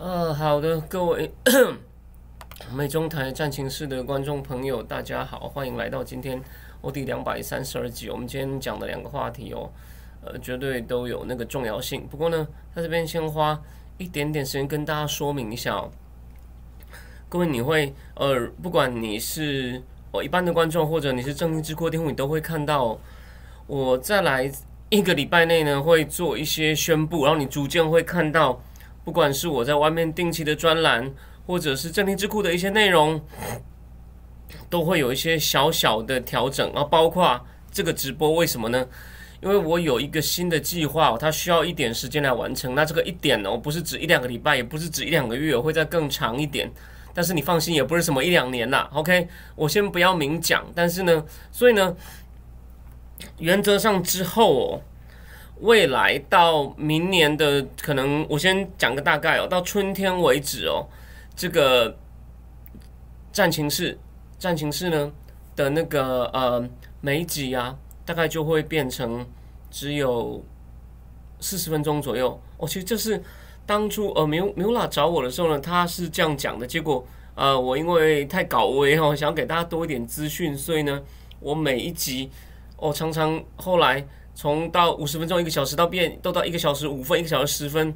呃，好的，各位 美中台战情室的观众朋友，大家好，欢迎来到今天我第两百三十二集。我们今天讲的两个话题哦，呃，绝对都有那个重要性。不过呢，在这边先花一点点时间跟大家说明一下哦。各位，你会呃，不管你是哦一般的观众，或者你是正经智库订户，你都会看到我再来一个礼拜内呢，会做一些宣布，然后你逐渐会看到。不管是我在外面定期的专栏，或者是正听智库的一些内容，都会有一些小小的调整啊。包括这个直播，为什么呢？因为我有一个新的计划，它需要一点时间来完成。那这个一点呢，我不是指一两个礼拜，也不是指一两个月，会再更长一点。但是你放心，也不是什么一两年啦。OK，我先不要明讲。但是呢，所以呢，原则上之后哦。未来到明年的可能，我先讲个大概哦，到春天为止哦，这个战情室战情室呢的那个呃每一集啊，大概就会变成只有四十分钟左右。哦，其实这是当初呃米米拉找我的时候呢，他是这样讲的。结果呃我因为太搞微哦，想给大家多一点资讯，所以呢，我每一集哦常常后来。从到五十分钟一个小时到变都到一个小时五分一个小时十分，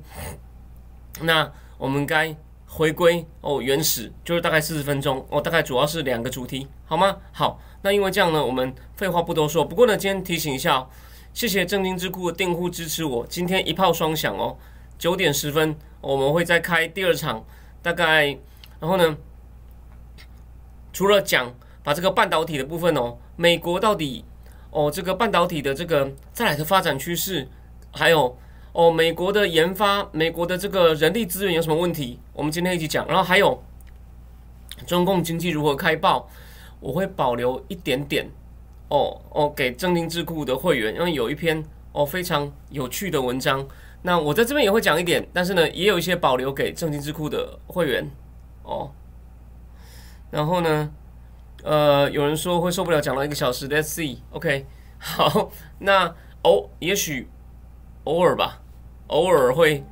那我们该回归哦原始就是大概四十分钟哦，大概主要是两个主题好吗？好，那因为这样呢，我们废话不多说。不过呢，今天提醒一下，谢谢正经智库的订户支持我，今天一炮双响哦，九点十分我们会再开第二场，大概然后呢，除了讲把这个半导体的部分哦，美国到底。哦，这个半导体的这个再来的发展趋势，还有哦，美国的研发，美国的这个人力资源有什么问题？我们今天一起讲。然后还有中共经济如何开爆，我会保留一点点哦哦，给正定智库的会员，因为有一篇哦非常有趣的文章。那我在这边也会讲一点，但是呢，也有一些保留给正定智库的会员哦。然后呢？呃，有人说会受不了讲了一个小时，Let's see，OK，好，那偶也许偶尔吧，偶尔会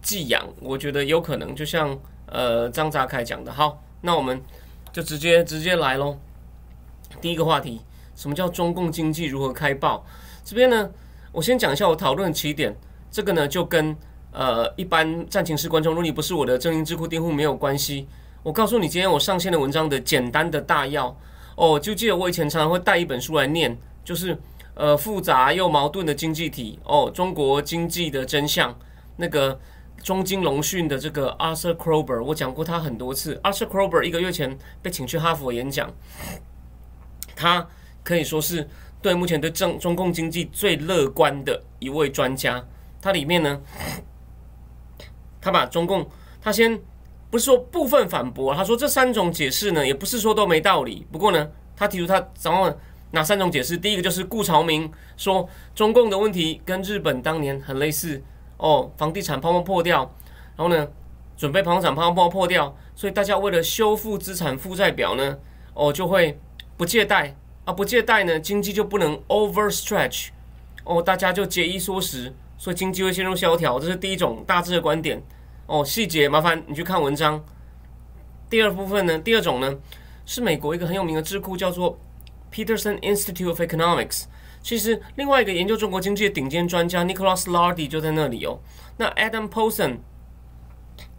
寄养，我觉得有可能，就像呃张扎凯讲的，好，那我们就直接直接来喽。第一个话题，什么叫中共经济如何开爆？这边呢，我先讲一下我讨论的起点，这个呢就跟呃一般战情室观众，如果你不是我的正音智库订户，没有关系。我告诉你，今天我上线的文章的简单的大要哦，就记得我以前常常会带一本书来念，就是呃复杂又矛盾的经济体哦，中国经济的真相。那个中金龙讯的这个 Arthur Krober，我讲过他很多次。Arthur Krober 一个月前被请去哈佛演讲，他可以说是对目前对中中共经济最乐观的一位专家。他里面呢，他把中共他先。不是说部分反驳，他说这三种解释呢，也不是说都没道理。不过呢，他提出他掌握哪三种解释？第一个就是顾朝明说中共的问题跟日本当年很类似哦，房地产泡沫破掉，然后呢，准备房产泡沫破掉，所以大家为了修复资产负债表呢，哦就会不借贷啊，不借贷呢，经济就不能 overstretch 哦，大家就节衣缩食，所以经济会陷入萧条，这是第一种大致的观点。哦，细节麻烦你去看文章。第二部分呢，第二种呢，是美国一个很有名的智库，叫做 Peterson Institute of Economics。其实另外一个研究中国经济的顶尖专家 Nicholas Lardy 就在那里哦。那 Adam Paulson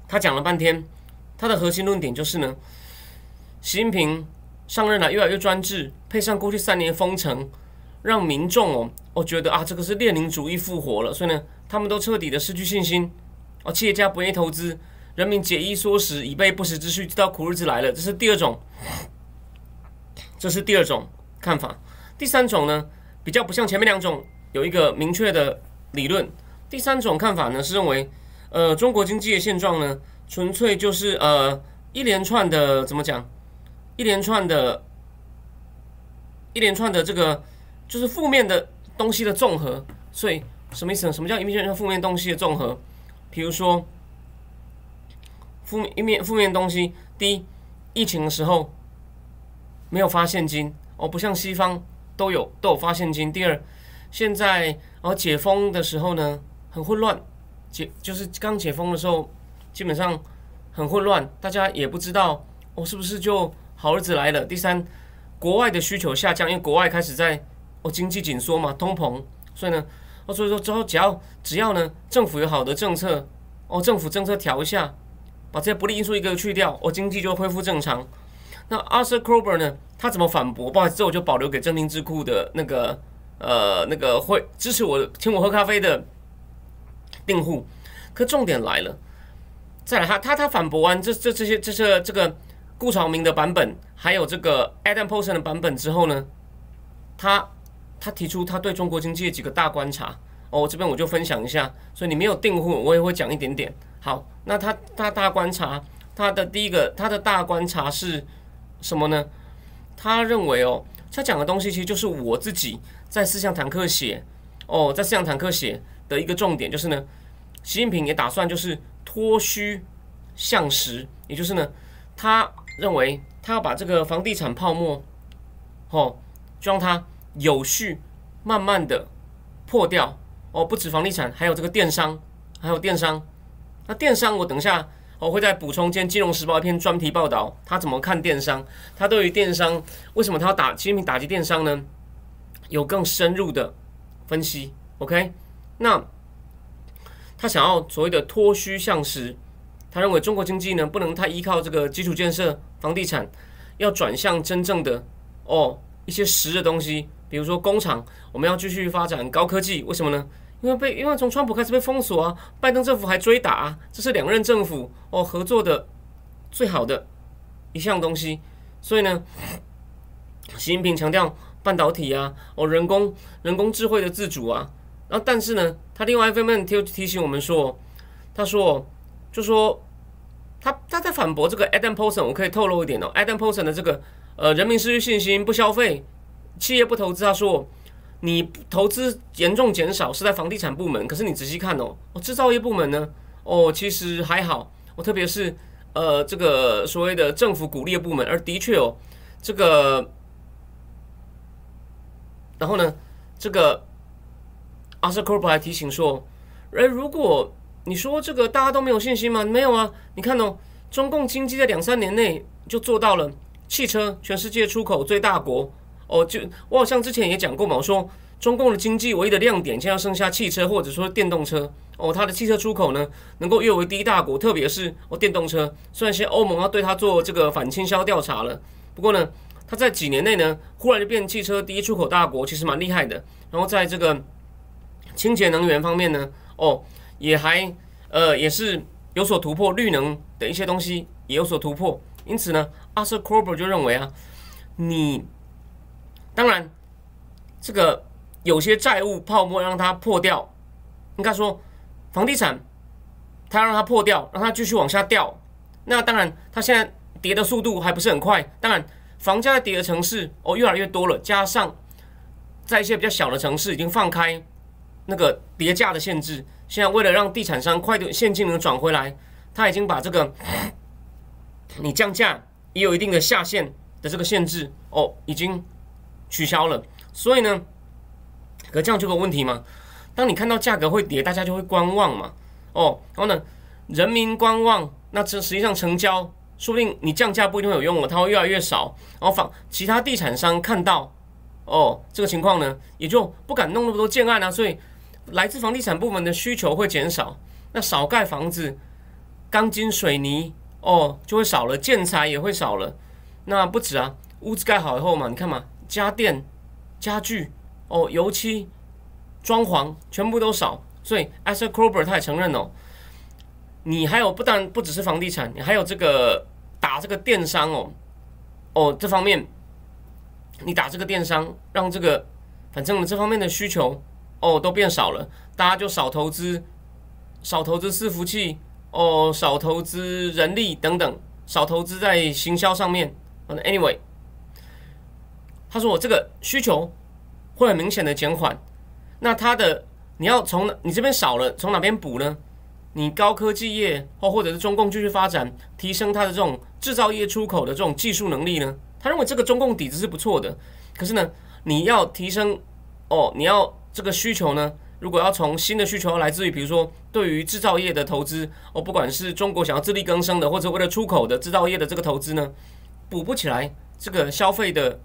他讲了半天，他的核心论点就是呢，习近平上任了越来越专制，配上过去三年封城，让民众哦，我觉得啊，这个是列宁主义复活了，所以呢，他们都彻底的失去信心。哦，企业家不愿意投资，人民节衣缩食，以备不时之需，知道苦日子来了。这是第二种，这是第二种看法。第三种呢，比较不像前面两种，有一个明确的理论。第三种看法呢，是认为，呃，中国经济的现状呢，纯粹就是呃一连串的怎么讲？一连串的，一连串的这个就是负面的东西的综合。所以什么意思呢？什么叫一连串负面东西的综合？比如说负面一面负面东西，第一，疫情的时候没有发现金哦，不像西方都有都有发现金。第二，现在哦解封的时候呢很混乱，解就是刚解封的时候基本上很混乱，大家也不知道哦是不是就好日子来了。第三，国外的需求下降，因为国外开始在哦经济紧缩嘛，通膨，所以呢。哦，所以说之后只要只要呢，政府有好的政策，哦，政府政策调一下，把这些不利因素一个去掉，哦，经济就恢复正常。那 Arthur Krober 呢，他怎么反驳？不好意思，这我就保留给正定智库的那个呃那个会支持我请我喝咖啡的订户。可重点来了，再来他他他反驳完这这这些这些这个顾朝明的版本，还有这个 Adam Posen 的版本之后呢，他。他提出他对中国经济的几个大观察哦，这边我就分享一下。所以你没有订户，我也会讲一点点。好，那他他大观察，他的第一个他的大观察是什么呢？他认为哦，他讲的东西其实就是我自己在四项坦克写哦，在四项坦克写的一个重点就是呢，习近平也打算就是脱虚向实，也就是呢，他认为他要把这个房地产泡沫哦，就让它。有序、慢慢的破掉哦，不止房地产，还有这个电商，还有电商。那电商我等一下我会再补充，今天《金融时报》一篇专题报道，他怎么看电商？他对于电商为什么他要打习近平打击电商呢？有更深入的分析。OK，那他想要所谓的脱虚向实，他认为中国经济呢不能太依靠这个基础建设、房地产，要转向真正的哦一些实的东西。比如说工厂，我们要继续发展高科技，为什么呢？因为被因为从川普开始被封锁啊，拜登政府还追打，啊，这是两任政府哦合作的最好的一项东西。所以呢，习近平强调半导体啊，哦人工人工智慧的自主啊。然后但是呢，他另外一方面提提醒我们说，他说就说他他在反驳这个 Adam Paulson，我可以透露一点哦，Adam Paulson 的这个呃人民失去信心，不消费。企业不投资，他说你投资严重减少是在房地产部门，可是你仔细看哦，哦制造业部门呢，哦其实还好，哦特别是呃这个所谓的政府鼓励的部门，而的确哦这个，然后呢这个阿瑟科普还提醒说，而如果你说这个大家都没有信心吗？没有啊，你看哦，中共经济在两三年内就做到了汽车全世界出口最大国。哦，就我好像之前也讲过嘛，我说中共的经济唯一的亮点，现在剩下汽车或者说电动车。哦，它的汽车出口呢，能够跃为第一大国，特别是哦电动车。虽然现在欧盟要对它做这个反倾销调查了，不过呢，它在几年内呢，忽然就变汽车第一出口大国，其实蛮厉害的。然后在这个清洁能源方面呢，哦，也还呃也是有所突破，绿能的一些东西也有所突破。因此呢，阿瑟·科伯就认为啊，你。当然，这个有些债务泡沫让它破掉，应该说房地产，它让它破掉，让它继续往下掉。那当然，它现在跌的速度还不是很快。当然，房价跌的城市哦越来越多了，加上在一些比较小的城市已经放开那个跌价的限制。现在为了让地产商快点现金能转回来，他已经把这个你降价也有一定的下限的这个限制哦，已经。取消了，所以呢，可这样就有问题嘛？当你看到价格会跌，大家就会观望嘛。哦，然后呢，人民观望，那这实际上成交，说不定你降价不一定有用了，它会越来越少。然后房其他地产商看到，哦，这个情况呢，也就不敢弄那么多建案啊。所以来自房地产部门的需求会减少，那少盖房子，钢筋水泥哦就会少了，建材也会少了。那不止啊，屋子盖好以后嘛，你看嘛。家电、家具、哦，油漆、装潢，全部都少。所以 a s e r Krober 他也承认哦，你还有不但不只是房地产，你还有这个打这个电商哦，哦这方面，你打这个电商，让这个反正我们这方面的需求哦都变少了，大家就少投资，少投资伺服器哦，少投资人力等等少投资在行销上面。Anyway，他说我这个需求会很明显的减缓。那他的你要从你这边少了，从哪边补呢？你高科技业或或者是中共继续发展，提升它的这种制造业出口的这种技术能力呢？他认为这个中共底子是不错的，可是呢，你要提升哦，你要这个需求呢？如果要从新的需求来自于，比如说对于制造业的投资哦，不管是中国想要自力更生的，或者为了出口的制造业的这个投资呢，补不起来这个消费的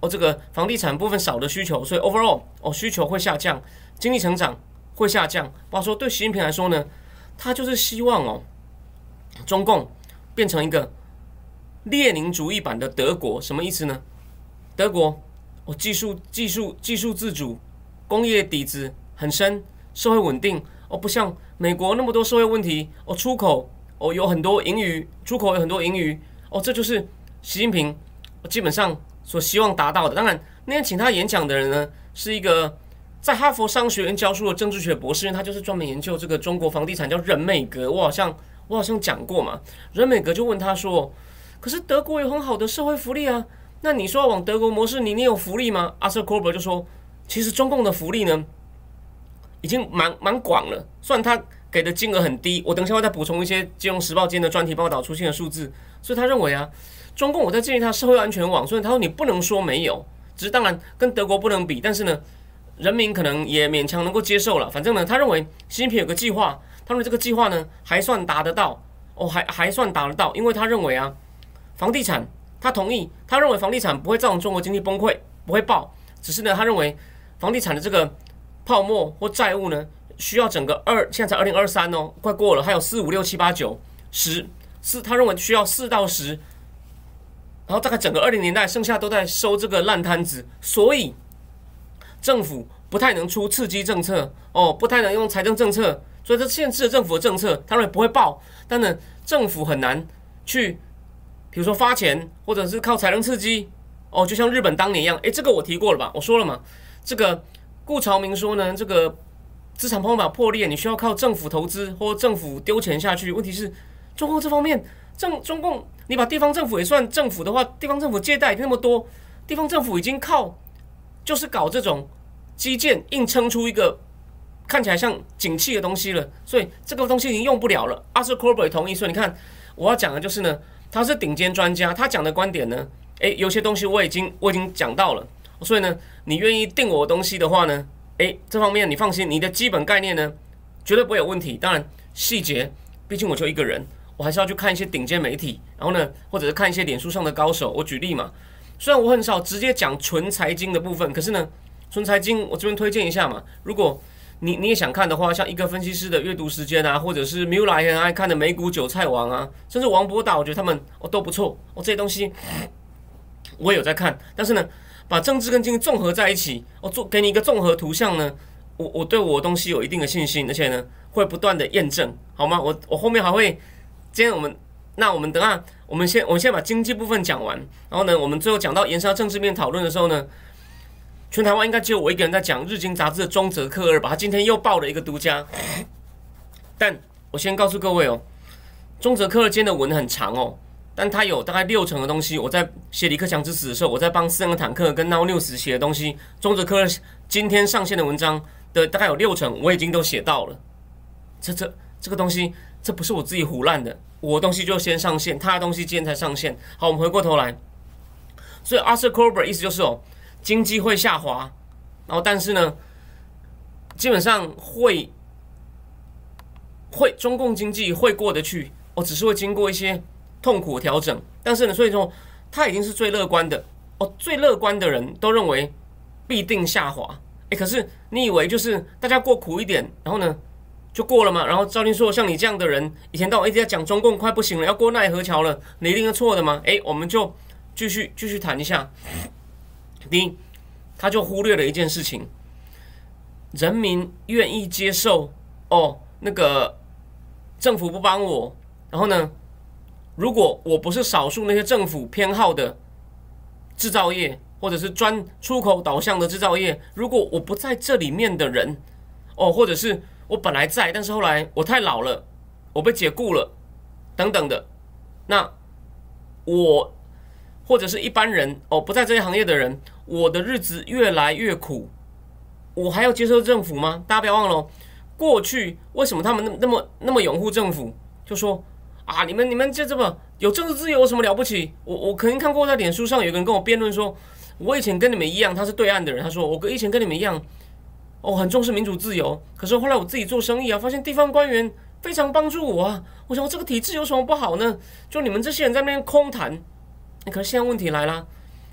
哦，这个房地产部分少的需求，所以 overall 哦需求会下降，经济成长会下降。包括说对习近平来说呢？他就是希望哦，中共变成一个列宁主义版的德国，什么意思呢？德国哦，技术技术技术自主，工业底子很深，社会稳定哦，不像美国那么多社会问题哦，出口哦有很多盈余，出口有很多盈余哦，这就是习近平基本上所希望达到的。当然，那天请他演讲的人呢，是一个。在哈佛商学院教书的政治学博士，他就是专门研究这个中国房地产，叫任美格。我好像我好像讲过嘛，任美格就问他说：“可是德国有很好的社会福利啊，那你说往德国模式，你你有福利吗？”阿瑟·科伯就说：“其实中共的福利呢，已经蛮蛮广了。虽然他给的金额很低，我等一下会再补充一些《金融时报》今天的专题报道出现的数字。所以他认为啊，中共我在建立他社会安全网，所以他说你不能说没有，只是当然跟德国不能比，但是呢。”人民可能也勉强能够接受了，反正呢，他认为习近平有个计划，他认为这个计划呢还算达得到，哦，还还算达得到，因为他认为啊，房地产他同意，他认为房地产不会造成中国经济崩溃，不会爆，只是呢，他认为房地产的这个泡沫或债务呢，需要整个二现在才二零二三哦，快过了，还有四五六七八九十四，他认为需要四到十，然后大概整个二零年代剩下都在收这个烂摊子，所以。政府不太能出刺激政策哦，不太能用财政政策，所以这限制了政府的政策，他认为不会爆。但呢，政府很难去，比如说发钱，或者是靠财政刺激哦，就像日本当年一样。诶，这个我提过了吧？我说了嘛，这个顾朝明说呢，这个资产泡沫破裂，你需要靠政府投资或政府丢钱下去。问题是，中共这方面政中共，你把地方政府也算政府的话，地方政府借贷那么多，地方政府已经靠就是搞这种。基建硬撑出一个看起来像景气的东西了，所以这个东西已经用不了了。阿斯·科伯也同意，所以你看我要讲的就是呢，他是顶尖专家，他讲的观点呢，诶，有些东西我已经我已经讲到了，所以呢，你愿意定我的东西的话呢，诶，这方面你放心，你的基本概念呢绝对不会有问题。当然细节，毕竟我就一个人，我还是要去看一些顶尖媒体，然后呢，或者是看一些脸书上的高手。我举例嘛，虽然我很少直接讲纯财经的部分，可是呢。纯财经，我这边推荐一下嘛。如果你你也想看的话，像一个分析师的阅读时间啊，或者是 Mula 很爱看的美股韭菜王啊，甚至王博大，我觉得他们哦都不错。哦这些东西 我也有在看，但是呢，把政治跟经济综合在一起，我做给你一个综合图像呢，我我对我东西有一定的信心，而且呢会不断的验证，好吗？我我后面还会，今天我们那我们等下我们先我们先把经济部分讲完，然后呢，我们最后讲到延伸到政治面讨论的时候呢。全台湾应该只有我一个人在讲《日经》杂志的中泽克二吧？他今天又爆了一个独家。但我先告诉各位哦，中泽克二今天的文很长哦，但他有大概六成的东西，我在写李克强之死的时候，我在帮四个坦克跟 Now News 写的东西，中泽克二今天上线的文章的大概有六成，我已经都写到了。这这这个东西，这不是我自己胡乱的，我东西就先上线，他的东西今天才上线。好，我们回过头来，所以 Arthur Corber 意思就是哦。经济会下滑，然后但是呢，基本上会会中共经济会过得去，哦，只是会经过一些痛苦调整。但是呢，所以说他已经是最乐观的哦，最乐观的人都认为必定下滑。哎，可是你以为就是大家过苦一点，然后呢就过了吗？然后赵林说，像你这样的人，以前到我一直在讲中共快不行了，要过奈何桥了，你一定是错的吗？哎，我们就继续继续谈一下。第一，他就忽略了一件事情：人民愿意接受哦，那个政府不帮我，然后呢，如果我不是少数那些政府偏好的制造业，或者是专出口导向的制造业，如果我不在这里面的人，哦，或者是我本来在，但是后来我太老了，我被解雇了，等等的，那我或者是一般人哦，不在这些行业的人，我的日子越来越苦，我还要接受政府吗？大家不要忘了，过去为什么他们那那么那么拥护政府？就说啊，你们你们就这么有政治自由有什么了不起？我我肯定看过在脸书上有个人跟我辩论说，我以前跟你们一样，他是对岸的人，他说我跟以前跟你们一样。哦，很重视民主自由，可是后来我自己做生意啊，发现地方官员非常帮助我啊。我想这个体制有什么不好呢？就你们这些人在那边空谈。可是现在问题来了，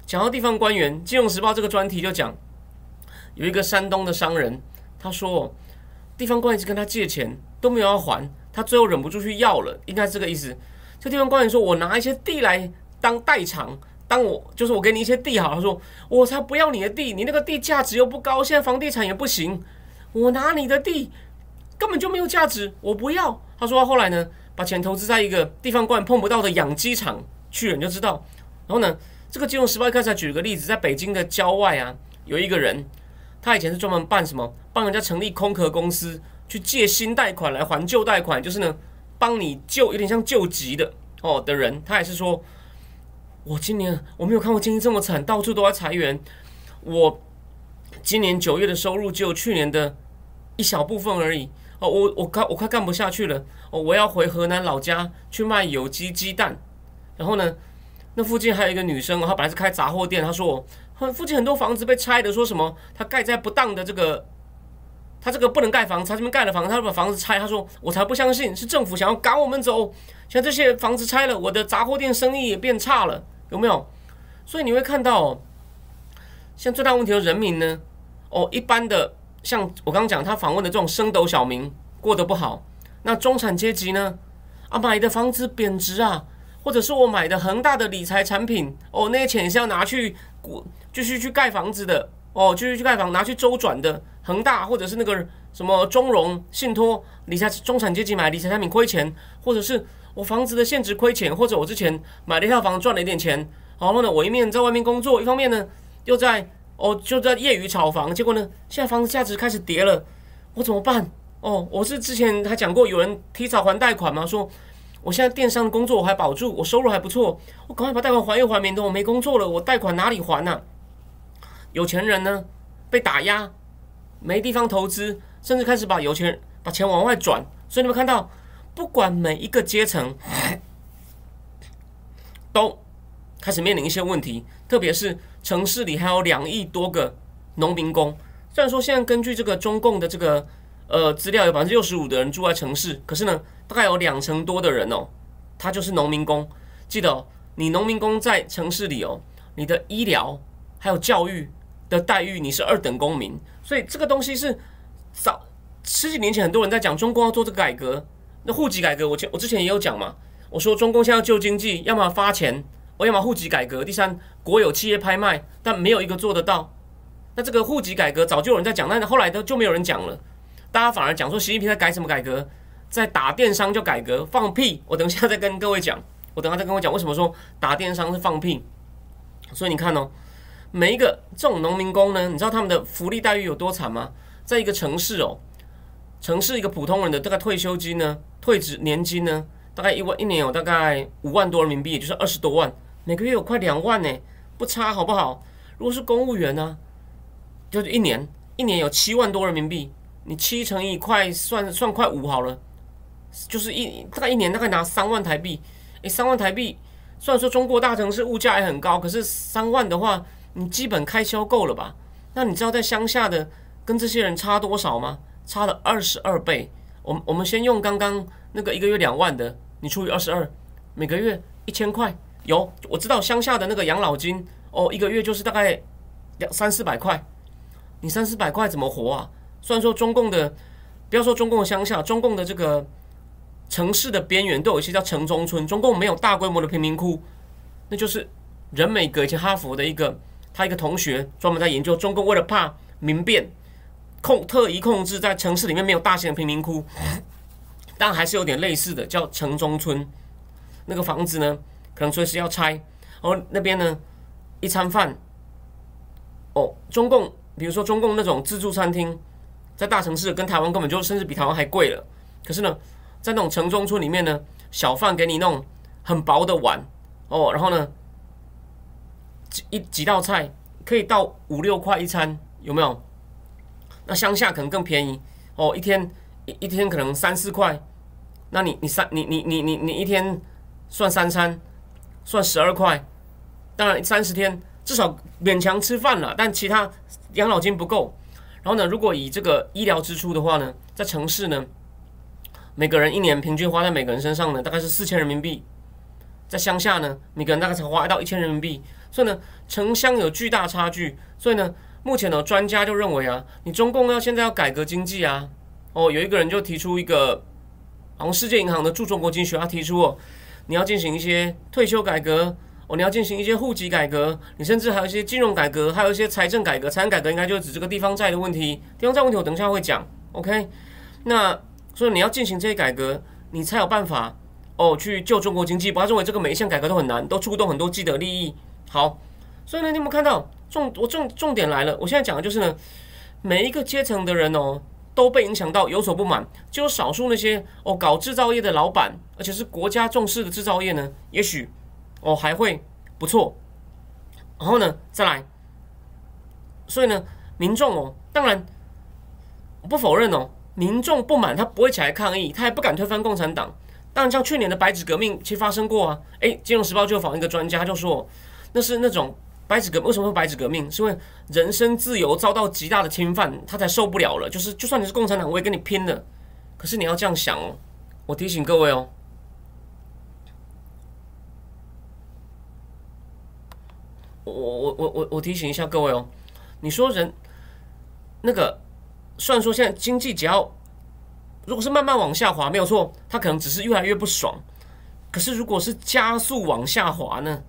讲到地方官员，《金融时报》这个专题就讲，有一个山东的商人，他说地方官员一直跟他借钱都没有要还，他最后忍不住去要了，应该是这个意思。这地方官员说：“我拿一些地来当代偿。”当我就是我给你一些地好，他说我才不要你的地，你那个地价值又不高，现在房地产也不行，我拿你的地根本就没有价值，我不要。他说后来呢，把钱投资在一个地方官碰不到的养鸡场去了，你就知道。然后呢，这个金融时报开始举个例子，在北京的郊外啊，有一个人，他以前是专门办什么，帮人家成立空壳公司，去借新贷款来还旧贷款，就是呢，帮你救有点像救急的哦的人，他也是说。我今年我没有看过经济这么惨，到处都在裁员。我今年九月的收入只有去年的一小部分而已。哦，我我快我快干不下去了。哦，我要回河南老家去卖有机鸡蛋。然后呢，那附近还有一个女生，她本来是开杂货店，她说我附近很多房子被拆的，说什么她盖在不当的这个，她这个不能盖房子，她这边盖了房子，她把房子拆，她说我才不相信是政府想要赶我们走。像这些房子拆了，我的杂货店生意也变差了。有没有？所以你会看到，像最大问题的人民呢？哦，一般的像我刚刚讲，他访问的这种升斗小民过得不好。那中产阶级呢？啊，买的房子贬值啊，或者是我买的恒大的理财产品，哦，那些钱是要拿去股继续去盖房子的，哦，继续去盖房拿去周转的。恒大或者是那个什么中融信托理财，中产阶级买理财产品亏钱，或者是。我房子的现值亏钱，或者我之前买了一套房赚了一点钱，然后呢，我一面在外面工作，一方面呢又在哦就在业余炒房，结果呢现在房子价值开始跌了，我怎么办？哦，我是之前还讲过有人提早还贷款吗？说我现在电商工作我还保住，我收入还不错，我赶快把贷款还一还，免得我没工作了，我贷款哪里还呢？有钱人呢被打压，没地方投资，甚至开始把有钱把钱往外转，所以你们看到。不管每一个阶层，都开始面临一些问题，特别是城市里还有两亿多个农民工。虽然说现在根据这个中共的这个呃资料，有百分之六十五的人住在城市，可是呢，大概有两成多的人哦，他就是农民工。记得哦，你农民工在城市里哦，你的医疗还有教育的待遇，你是二等公民。所以这个东西是早十几年前很多人在讲，中共要做这个改革。那户籍改革，我前我之前也有讲嘛。我说中共现在要救经济，要么发钱，我要么户籍改革。第三，国有企业拍卖，但没有一个做得到。那这个户籍改革早就有人在讲，但是后来都就没有人讲了。大家反而讲说习近平在改什么改革，在打电商就改革，放屁！我等一下再跟各位讲，我等下再跟我讲为什么说打电商是放屁。所以你看哦，每一个这种农民工呢，你知道他们的福利待遇有多惨吗？在一个城市哦。城市一个普通人的大概退休金呢，退职年金呢，大概一万一年有大概五万多人民币，也就是二十多万，每个月有快两万呢，不差好不好？如果是公务员呢，就是一年一年有七万多人民币，你七乘以快算算快五好了，就是一大概一年大概拿三万台币，诶，三万台币，虽然说中国大城市物价也很高，可是三万的话，你基本开销够了吧？那你知道在乡下的跟这些人差多少吗？差了二十二倍。我们我们先用刚刚那个一个月两万的，你除以二十二，每个月一千块。有我知道乡下的那个养老金哦，一个月就是大概两三四百块。你三四百块怎么活啊？虽然说中共的，不要说中共乡下，中共的这个城市的边缘都有一些叫城中村。中共没有大规模的贫民窟，那就是人美格以前哈佛的一个他一个同学专门在研究中共为了怕民变。控特意控制在城市里面没有大型的贫民窟，但还是有点类似的，叫城中村。那个房子呢，可能随时要拆。然后那边呢，一餐饭，哦，中共，比如说中共那种自助餐厅，在大城市跟台湾根本就甚至比台湾还贵了。可是呢，在那种城中村里面呢，小贩给你那种很薄的碗，哦，然后呢，几一几道菜可以到五六块一餐，有没有？那乡下可能更便宜哦，一天一一天可能三四块，那你你三你你你你你一天算三餐，算十二块，当然三十天至少勉强吃饭了，但其他养老金不够。然后呢，如果以这个医疗支出的话呢，在城市呢，每个人一年平均花在每个人身上呢，大概是四千人民币；在乡下呢，每个人大概才花到一千人民币。所以呢，城乡有巨大差距。所以呢，目前呢，专家就认为啊，你中共要现在要改革经济啊，哦，有一个人就提出一个，好像世界银行的驻中国经济学，他提出哦，你要进行一些退休改革。哦，你要进行一些户籍改革，你甚至还有一些金融改革，还有一些财政改革。财政改革应该就是指这个地方债的问题。地方债问题我等一下会讲。OK，那所以你要进行这些改革，你才有办法哦去救中国经济。不要认为这个每一项改革都很难，都触动很多既得利益。好，所以呢，你有没有看到重我重重点来了？我现在讲的就是呢，每一个阶层的人哦都被影响到，有所不满。就少数那些哦搞制造业的老板，而且是国家重视的制造业呢，也许。哦，还会不错，然后呢，再来，所以呢，民众哦，当然我不否认哦，民众不满他不会起来抗议，他也不敢推翻共产党。当然，像去年的白纸革命其实发生过啊。诶，金融时报就访一个专家就说，那是那种白纸革为什么会白纸革命？是因为人身自由遭到极大的侵犯，他才受不了了。就是就算你是共产党，我也跟你拼了。可是你要这样想哦，我提醒各位哦。我我我我我提醒一下各位哦，你说人那个虽然说现在经济只要如果是慢慢往下滑没有错，他可能只是越来越不爽。可是如果是加速往下滑呢？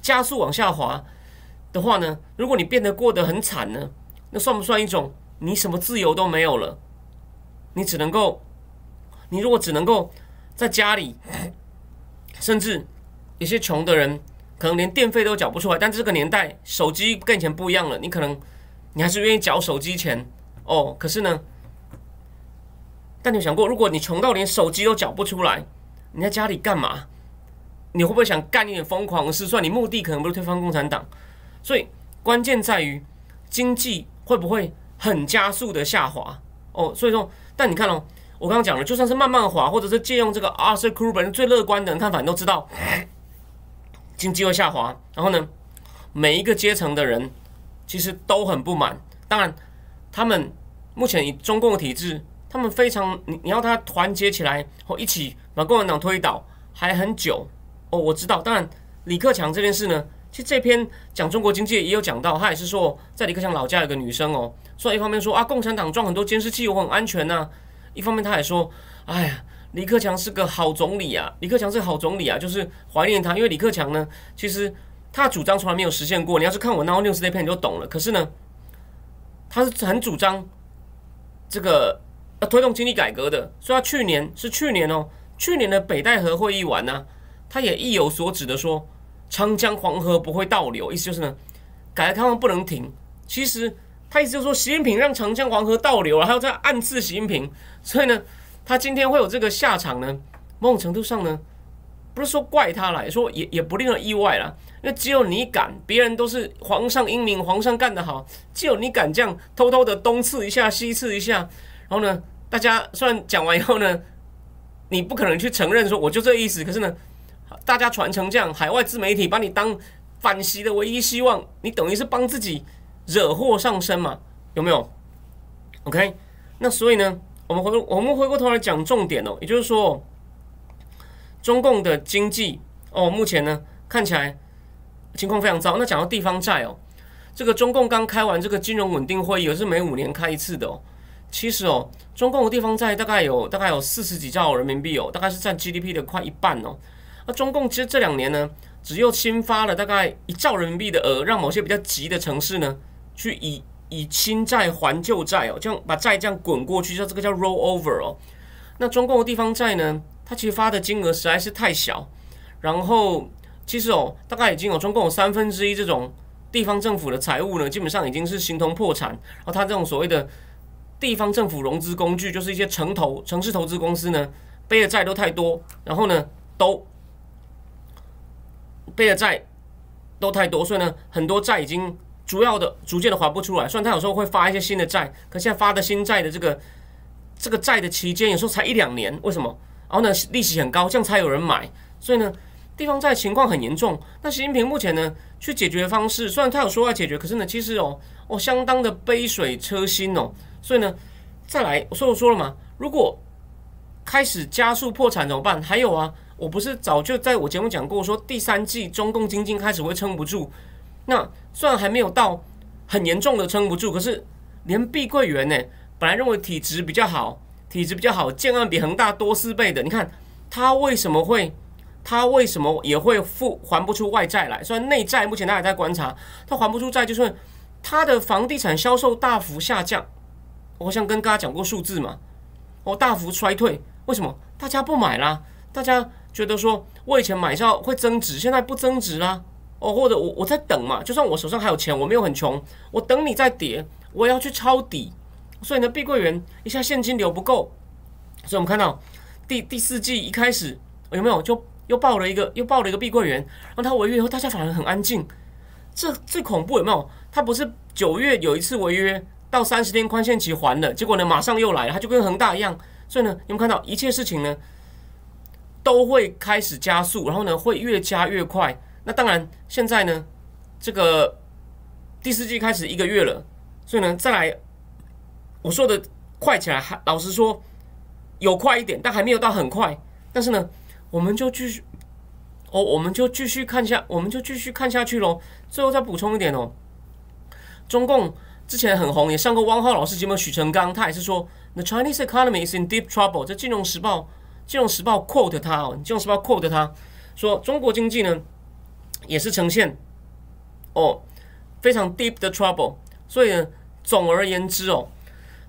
加速往下滑的话呢？如果你变得过得很惨呢？那算不算一种你什么自由都没有了？你只能够，你如果只能够在家里，甚至有些穷的人。可能连电费都缴不出来，但这个年代手机跟以前不一样了，你可能你还是愿意缴手机钱哦。可是呢，但你有想过，如果你穷到连手机都缴不出来，你在家里干嘛？你会不会想干一点疯狂的事？算你目的可能不是推翻共产党，所以关键在于经济会不会很加速的下滑哦。所以说，但你看哦，我刚刚讲了，就算是慢慢滑，或者是借用这个 Arthur k r u b e r 最乐观的看法，你都知道。经济会下滑，然后呢，每一个阶层的人其实都很不满。当然，他们目前以中共的体制，他们非常你你要他团结起来或一起把共产党推倒，还很久哦。我知道，当然李克强这件事呢，其实这篇讲中国经济也有讲到，他也是说在李克强老家有个女生哦，说一方面说啊，共产党装很多监视器，我很安全呐；一方面他也说，哎呀。李克强是个好总理啊！李克强是个好总理啊，就是怀念他，因为李克强呢，其实他主张从来没有实现过。你要是看我《Now News》那篇，你就懂了。可是呢，他是很主张这个要推动经济改革的，所以他去年是去年哦，去年的北戴河会议完呢，他也意有所指的说，长江黄河不会倒流，意思就是呢，改革开放不能停。其实他意思就是说，习近平让长江黄河倒流了，还要再暗刺习近平，所以呢。他今天会有这个下场呢？某种程度上呢，不是说怪他来说，也也不令人意外了。因为只有你敢，别人都是皇上英明，皇上干得好，只有你敢这样偷偷的东刺一下，西刺一下。然后呢，大家虽然讲完以后呢，你不可能去承认说我就这意思。可是呢，大家传成这样，海外自媒体把你当反袭的唯一希望，你等于是帮自己惹祸上身嘛？有没有？OK，那所以呢？我们回我们回过头来讲重点哦，也就是说，中共的经济哦，目前呢看起来情况非常糟。那讲到地方债哦，这个中共刚开完这个金融稳定会议，也是每五年开一次的哦。其实哦，中共的地方债大概有大概有四十几兆人民币哦，大概是占 GDP 的快一半哦。那中共其实这两年呢，只又新发了大概一兆人民币的额，让某些比较急的城市呢去以。以新债还旧债哦，这样把债这样滚过去，叫这个叫 roll over 哦。那中共的地方债呢，它其实发的金额实在是太小。然后其实哦，大概已经有中共有三分之一这种地方政府的财务呢，基本上已经是形同破产。然后它这种所谓的地方政府融资工具，就是一些城投、城市投资公司呢，背的债都太多，然后呢，都背的债都太多，所以呢，很多债已经主要的逐渐的还不出来。虽然他有时候会发一些新的债，可现在发的新债的这个这个债的期间有时候才一两年，为什么？然后呢，利息很高，这样才有人买。所以呢，地方债情况很严重。那习近平目前呢，去解决方式，虽然他有说要解决，可是呢，其实哦哦相当的杯水车薪哦。所以呢，再来，我说我说了嘛，如果开始加速破产怎么办？还有啊，我不是早就在我节目讲过，说第三季中共经济开始会撑不住。那虽然还没有到很严重的撑不住，可是连碧桂园呢，本来认为体质比较好，体质比较好，建案比恒大多四倍的，你看它为什么会？它为什么也会付还不出外债来？虽然内债目前大家在观察，它还不出债，就是它的房地产销售大幅下降。我想跟大家讲过数字嘛，哦，大幅衰退，为什么？大家不买啦，大家觉得说我以前买下会增值，现在不增值啦，哦，或者我我在等嘛，就算我手上还有钱，我没有很穷，我等你再跌，我要去抄底，所以呢，碧桂园一下现金流不够，所以我们看到第第四季一开始有没有就。又爆了一个，又爆了一个碧桂园，然后他违约以后，大家反而很安静。这最恐怖有没有？他不是九月有一次违约，到三十天宽限期还了，结果呢马上又来了，他就跟恒大一样。所以呢，你们看到一切事情呢都会开始加速，然后呢会越加越快。那当然，现在呢这个第四季开始一个月了，所以呢再来我说的快起来，还老实说有快一点，但还没有到很快。但是呢。我们就继续哦，我们就继续看下，我们就继续看下去喽。最后再补充一点哦，中共之前很红，也上过汪浩老师节目，许成刚他也是说，The Chinese economy is in deep trouble。这《金融时报》《金融时报》quote 他哦，《金融时报》quote 他说，中国经济呢也是呈现哦非常 deep 的 trouble。所以呢，总而言之哦。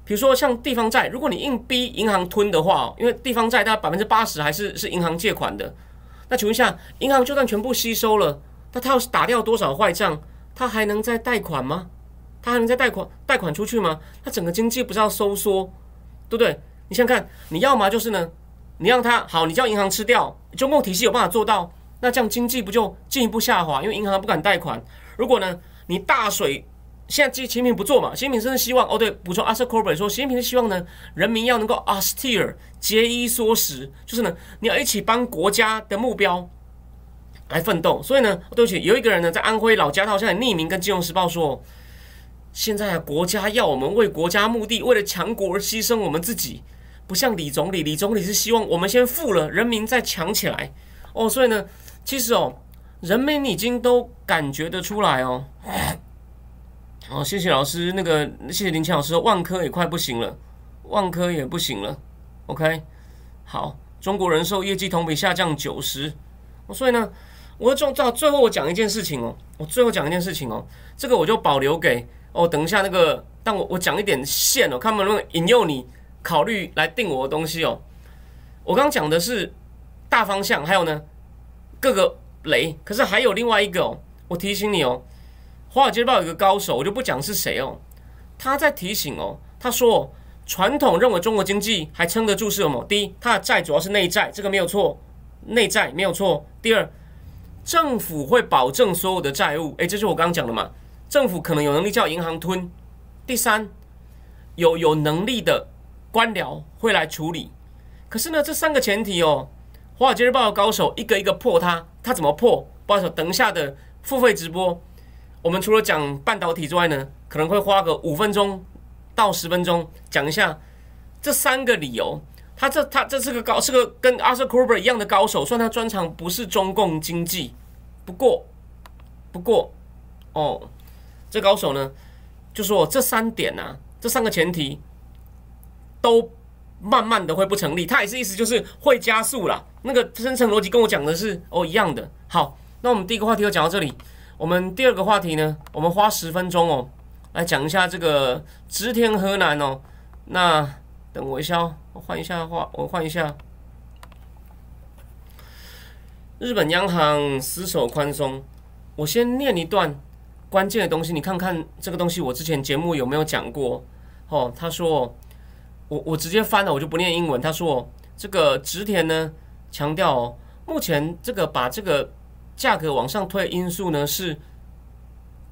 比如说像地方债，如果你硬逼银行吞的话，因为地方债它百分之八十还是是银行借款的，那请问一下，银行就算全部吸收了，那它要是打掉多少坏账，它还能再贷款吗？它还能再贷款贷款出去吗？它整个经济不是要收缩，对不对？你想想看，你要么就是呢，你让它好，你叫银行吃掉，中共体系有办法做到，那这样经济不就进一步下滑？因为银行不敢贷款。如果呢，你大水。现在习近平不做嘛？习近平真的希望哦，对，补充阿瑟科贝说，习近平是希望呢，人民要能够 austere 节衣缩食，就是呢，你要一起帮国家的目标来奋斗。所以呢，对不起，有一个人呢，在安徽老家，他好像匿名跟《金融时报》说，现在国家要我们为国家目的，为了强国而牺牲我们自己，不像李总理，李总理是希望我们先富了，人民再强起来。哦，所以呢，其实哦，人民已经都感觉得出来哦。哦，谢谢老师，那个谢谢林强老师，万科也快不行了，万科也不行了，OK，好，中国人寿业绩同比下降九十，所以呢，我就到最后我讲一件事情哦，我最后讲一件事情哦，这个我就保留给哦，等一下那个，但我我讲一点线哦，看能不能引诱你考虑来定我的东西哦，我刚讲的是大方向，还有呢各个雷，可是还有另外一个哦，我提醒你哦。华尔街日报有个高手，我就不讲是谁哦。他在提醒哦，他说传统认为中国经济还撑得住是什么？第一，它的债主要是内债，这个没有错，内债没有错。第二，政府会保证所有的债务，诶，这是我刚刚讲的嘛？政府可能有能力叫银行吞。第三，有有能力的官僚会来处理。可是呢，这三个前提哦，华尔街日报的高手一个一个破它，它怎么破？不好意思，等一下的付费直播。我们除了讲半导体之外呢，可能会花个五分钟到十分钟讲一下这三个理由。他这他这是个高，是个跟阿瑟·库伯一样的高手，算他专长不是中共经济，不过不过哦，这高手呢就说这三点呢，这三个前提都慢慢的会不成立。他也是意思就是会加速了。那个深层逻辑跟我讲的是哦一样的。好，那我们第一个话题就讲到这里。我们第二个话题呢，我们花十分钟哦，来讲一下这个直田河南哦。那等我一下哦，我换一下话，我换一下。日本央行死守宽松，我先念一段关键的东西，你看看这个东西我之前节目有没有讲过？哦，他说，我我直接翻了，我就不念英文。他说，这个直田呢强调哦，目前这个把这个。价格往上推的因素呢是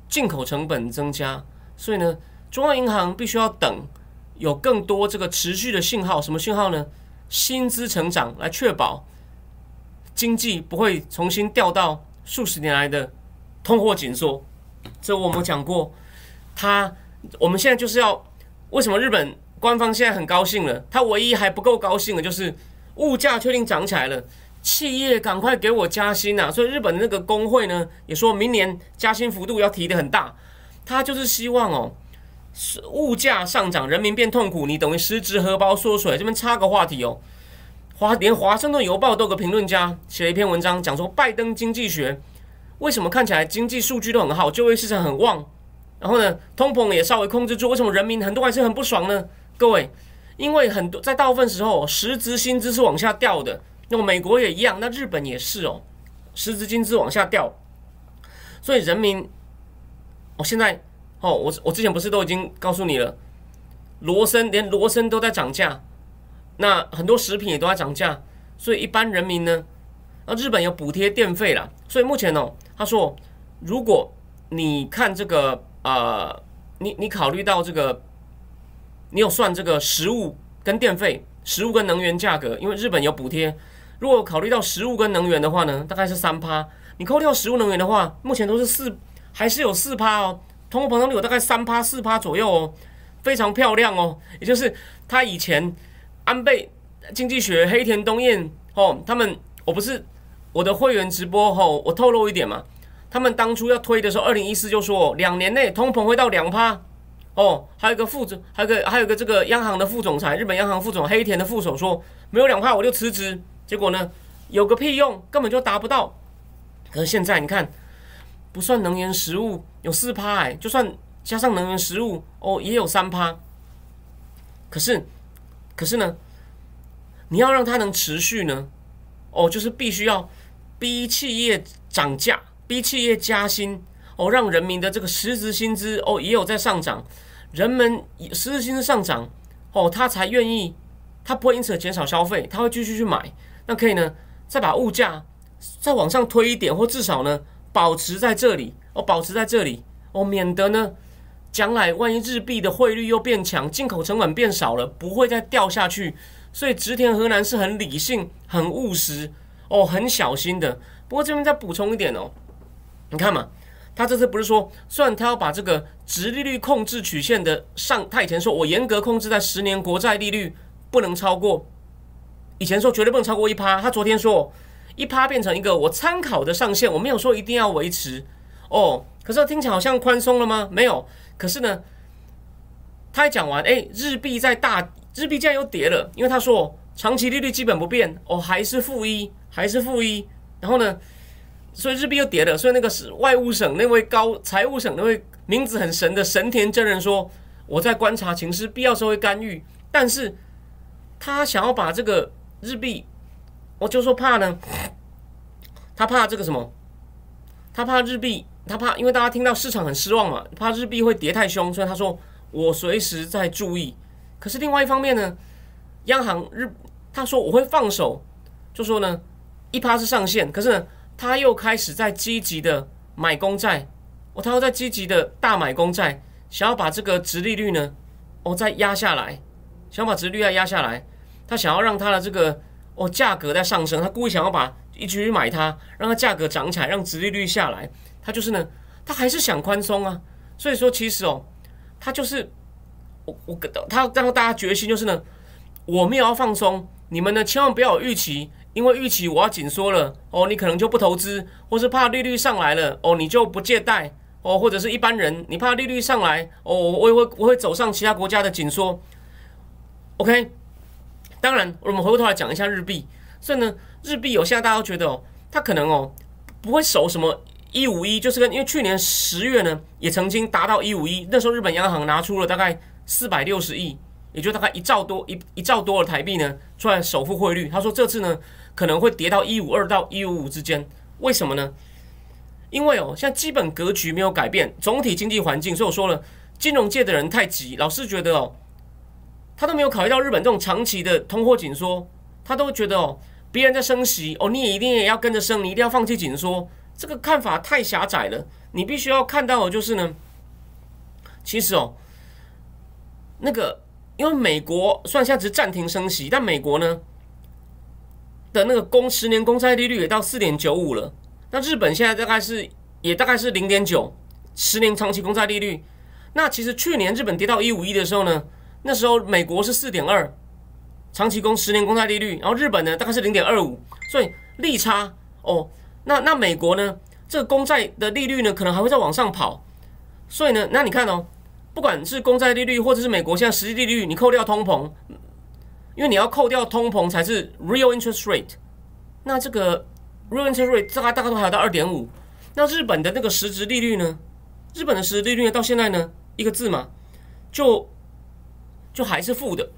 进口成本增加，所以呢，中央银行必须要等有更多这个持续的信号，什么信号呢？薪资成长来确保经济不会重新掉到数十年来的通货紧缩。这我们讲过，他我们现在就是要为什么日本官方现在很高兴了？他唯一还不够高兴的就是物价确定涨起来了。企业赶快给我加薪呐！所以日本的那个工会呢，也说明年加薪幅度要提的很大。他就是希望哦，物价上涨，人民变痛苦，你等于实质荷包缩水。这边插个话题哦，华连华盛顿邮报都有个评论家写了一篇文章，讲说拜登经济学为什么看起来经济数据都很好，就业市场很旺，然后呢，通膨也稍微控制住，为什么人民很多还是很不爽呢？各位，因为很多在大部分时候，实质薪资是往下掉的。那么美国也一样，那日本也是哦，实质薪资往下掉，所以人民，我现在哦，我我之前不是都已经告诉你了，罗森连罗森都在涨价，那很多食品也都在涨价，所以一般人民呢，那日本有补贴电费啦，所以目前哦，他说如果你看这个呃，你你考虑到这个，你有算这个食物跟电费，食物跟能源价格，因为日本有补贴。如果考虑到食物跟能源的话呢，大概是三趴。你扣掉食物能源的话，目前都是四，还是有四趴哦。通货膨胀率有大概三趴四趴左右哦，非常漂亮哦。也就是他以前安倍经济学黑田东彦哦，他们我不是我的会员直播后，我透露一点嘛。他们当初要推的时候，二零一四就说两年内通膨会到两趴哦。还有个副总，还有个还有个这个央行的副总裁，日本央行副总黑田的副手说，没有两趴我就辞职。结果呢，有个屁用，根本就达不到。可是现在你看，不算能源食物有四趴哎，就算加上能源食物哦，也有三趴。可是，可是呢，你要让它能持续呢，哦，就是必须要逼企业涨价，逼企业加薪哦，让人民的这个实质薪资哦也有在上涨，人们实质薪资上涨哦，他才愿意，他不会因此减少消费，他会继续去买。那可以呢，再把物价再往上推一点，或至少呢保持在这里哦，保持在这里哦，免得呢将来万一日币的汇率又变强，进口成本变少了，不会再掉下去。所以植田河南是很理性、很务实哦，很小心的。不过这边再补充一点哦，你看嘛，他这次不是说，虽然他要把这个直利率控制曲线的上，他以前说我严格控制在十年国债利率不能超过。以前说绝对不能超过一趴，他昨天说一趴变成一个我参考的上限，我没有说一定要维持哦。可是听起来好像宽松了吗？没有。可是呢，他还讲完，哎，日币在大，日币竟然又跌了，因为他说长期利率基本不变，哦，还是负一，还是负一。然后呢，所以日币又跌了。所以那个是外务省那位高财务省那位名字很神的神田真人说，我在观察情势，必要时候会干预，但是他想要把这个。日币，我就说怕呢，他怕这个什么？他怕日币，他怕，因为大家听到市场很失望嘛，怕日币会跌太凶，所以他说我随时在注意。可是另外一方面呢，央行日他说我会放手，就说呢一趴是上限，可是呢他又开始在积极的买公债，哦，他又在积极的大买公债，想要把这个殖利率呢，哦再压下来，想要把殖利率再压下来。他想要让他的这个哦价格在上升，他故意想要把一直去买它，让它价格涨起来，让殖利率下来。他就是呢，他还是想宽松啊。所以说，其实哦，他就是我我跟他让大家决心就是呢，我没有要放松，你们呢千万不要有预期，因为预期我要紧缩了哦，你可能就不投资，或是怕利率上来了哦，你就不借贷哦，或者是一般人你怕利率上来哦，我也会我会走上其他国家的紧缩。OK。当然，我们回过头来讲一下日币。所以呢，日币有现在大家都觉得哦，它可能哦不会守什么一五一，就是跟因为去年十月呢也曾经达到一五一，那时候日本央行拿出了大概四百六十亿，也就大概一兆多一一兆多的台币呢出来首付汇率。他说这次呢可能会跌到一五二到一五五之间。为什么呢？因为哦，现在基本格局没有改变，总体经济环境。所以我说了，金融界的人太急，老是觉得哦。他都没有考虑到日本这种长期的通货紧缩，他都觉得哦，别人在升息哦，你也一定也要跟着升，你一定要放弃紧缩。这个看法太狭窄了。你必须要看到的就是呢，其实哦，那个因为美国虽然现在只是暂停升息，但美国呢的那个公十年公债利率也到四点九五了。那日本现在大概是也大概是零点九，十年长期公债利率。那其实去年日本跌到一五一的时候呢，那时候美国是四点二，长期公十年公债利率，然后日本呢大概是零点二五，所以利差哦。那那美国呢？这个公债的利率呢，可能还会再往上跑，所以呢，那你看哦，不管是公债利率，或者是美国现在实际利率，你扣掉通膨，因为你要扣掉通膨才是 real interest rate，那这个 real interest rate 大概大概都还有到二点五，那日本的那个实质利率呢？日本的实质利率呢，到现在呢，一个字嘛，就就还是负的，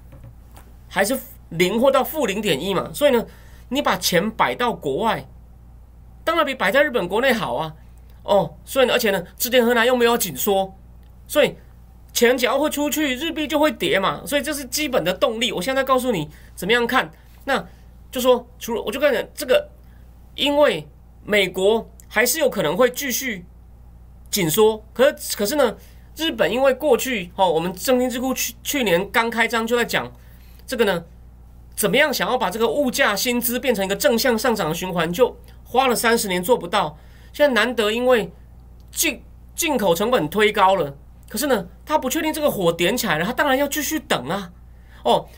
还是零或到负零点一嘛，所以呢，你把钱摆到国外。当然比摆在日本国内好啊，哦，所以呢，而且呢，制定河南又没有紧缩，所以钱只要会出去，日币就会跌嘛，所以这是基本的动力。我现在告诉你怎么样看，那就说除了我就跟你讲这个，因为美国还是有可能会继续紧缩，可是可是呢，日本因为过去哦，我们正金智库去去年刚开张就在讲这个呢，怎么样想要把这个物价薪资变成一个正向上涨的循环就。花了三十年做不到，现在难得因为进进口成本推高了，可是呢，他不确定这个火点起来了，他当然要继续等啊。哦，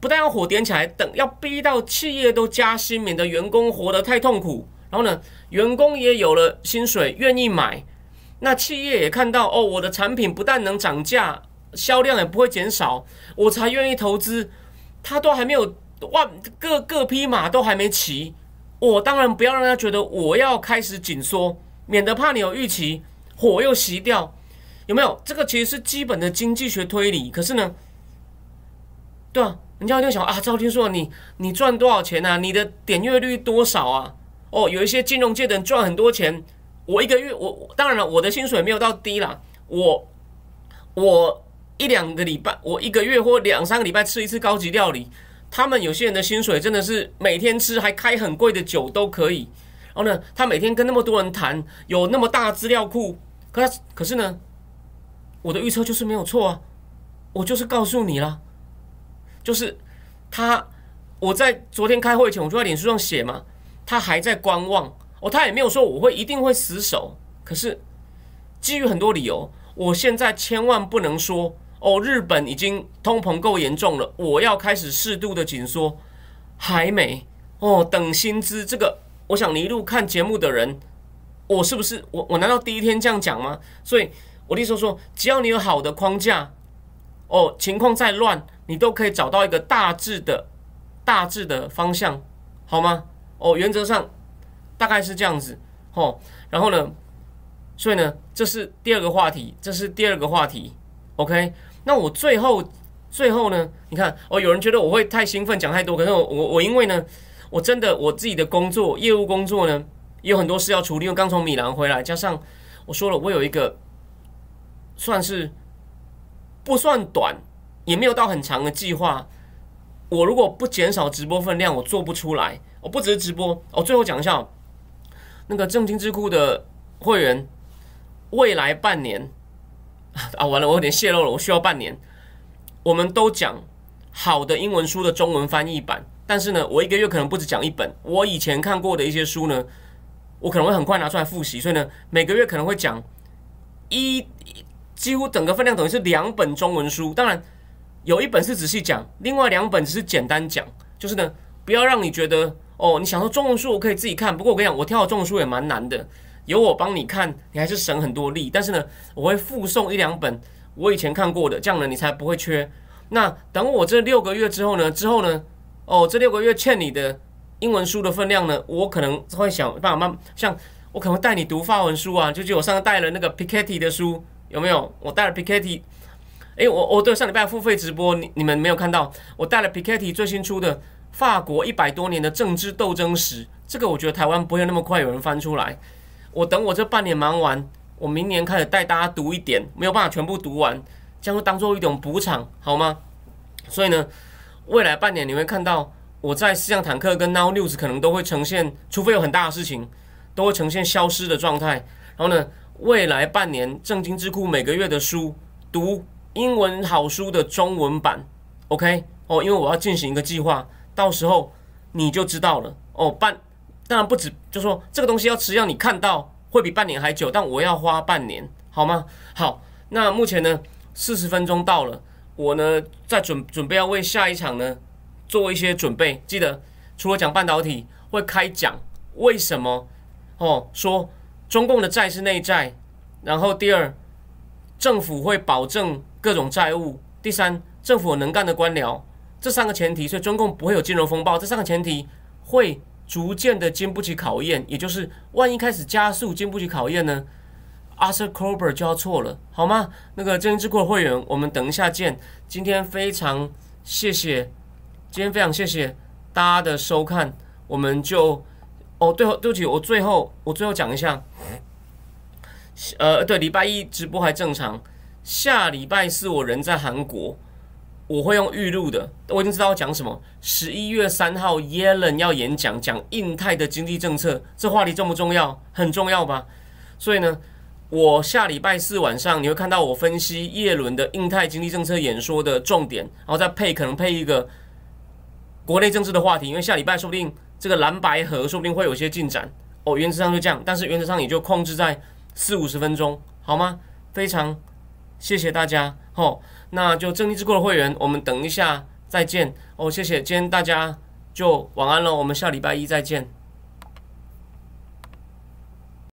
不但要火点起来，等要逼到企业都加薪，免得员工活得太痛苦。然后呢，员工也有了薪水，愿意买，那企业也看到哦，我的产品不但能涨价，销量也不会减少，我才愿意投资。他都还没有万各各匹马都还没齐。我当然不要让他觉得我要开始紧缩，免得怕你有预期，火又熄掉，有没有？这个其实是基本的经济学推理。可是呢，对啊，人家一定想啊，赵天硕，你你赚多少钱啊？你的点阅率多少啊？哦，有一些金融界的人赚很多钱，我一个月我当然了，我的薪水没有到低啦，我我一两个礼拜，我一个月或两三个礼拜吃一次高级料理。他们有些人的薪水真的是每天吃还开很贵的酒都可以，然后呢，他每天跟那么多人谈，有那么大资料库，可可是呢，我的预测就是没有错啊，我就是告诉你了，就是他，我在昨天开会前我就在脸书上写嘛，他还在观望哦，他也没有说我会一定会死守，可是基于很多理由，我现在千万不能说。哦，日本已经通膨够严重了，我要开始适度的紧缩，还没哦。等薪资这个，我想你一路看节目的人，我是不是我我难道第一天这样讲吗？所以我的意思说，只要你有好的框架，哦，情况再乱，你都可以找到一个大致的、大致的方向，好吗？哦，原则上大概是这样子哦。然后呢，所以呢，这是第二个话题，这是第二个话题，OK。那我最后最后呢？你看哦，有人觉得我会太兴奋讲太多，可是我我我因为呢，我真的我自己的工作业务工作呢，有很多事要处理，因为刚从米兰回来，加上我说了，我有一个算是不算短，也没有到很长的计划。我如果不减少直播分量，我做不出来。我不只是直播，我最后讲一下那个正金智库的会员，未来半年。啊，完了，我有点泄露了。我需要半年。我们都讲好的英文书的中文翻译版，但是呢，我一个月可能不止讲一本。我以前看过的一些书呢，我可能会很快拿出来复习，所以呢，每个月可能会讲一几乎整个分量等于是两本中文书。当然，有一本是仔细讲，另外两本只是简单讲。就是呢，不要让你觉得哦，你想说中文书我可以自己看，不过我跟你讲，我挑的中文书也蛮难的。有我帮你看，你还是省很多力。但是呢，我会附送一两本我以前看过的，这样呢你才不会缺。那等我这六个月之后呢？之后呢？哦，这六个月欠你的英文书的分量呢？我可能会想办法慢，像我可能带你读法文书啊。就就我上次带了那个 Piketty 的书，有没有？我带了 Piketty。哎，我我对上礼拜付费直播，你你们没有看到？我带了 Piketty 最新出的法国一百多年的政治斗争史，这个我觉得台湾不会那么快有人翻出来。我等我这半年忙完，我明年开始带大家读一点，没有办法全部读完，将会当做一种补偿，好吗？所以呢，未来半年你会看到我在思想坦克跟 Now News 可能都会呈现，除非有很大的事情，都会呈现消失的状态。然后呢，未来半年正经智库每个月的书读英文好书的中文版，OK 哦，因为我要进行一个计划，到时候你就知道了哦。半当然不止，就说这个东西要吃，要你看到会比半年还久，但我要花半年，好吗？好，那目前呢，四十分钟到了，我呢在准准备要为下一场呢做一些准备。记得除了讲半导体，会开讲为什么哦，说中共的债是内债，然后第二，政府会保证各种债务，第三，政府有能干的官僚，这三个前提，所以中共不会有金融风暴，这三个前提会。逐渐的经不起考验，也就是万一开始加速经不起考验呢？Arthur Kober 就要错了，好吗？那个真金智库的会员，我们等一下见。今天非常谢谢，今天非常谢谢大家的收看，我们就哦，对，对不起，我最后我最后讲一下，呃，对，礼拜一直播还正常，下礼拜四我人在韩国。我会用预录的，我已经知道要讲什么。十一月三号，耶伦要演讲，讲印太的经济政策，这话题重不重要？很重要吧？所以呢，我下礼拜四晚上你会看到我分析耶伦的印太经济政策演说的重点，然后再配可能配一个国内政治的话题，因为下礼拜说不定这个蓝白河说不定会有些进展哦。原则上就这样，但是原则上也就控制在四五十分钟，好吗？非常谢谢大家，哦。那就正义之国的会员，我们等一下再见哦，谢谢，今天大家就晚安了，我们下礼拜一再见。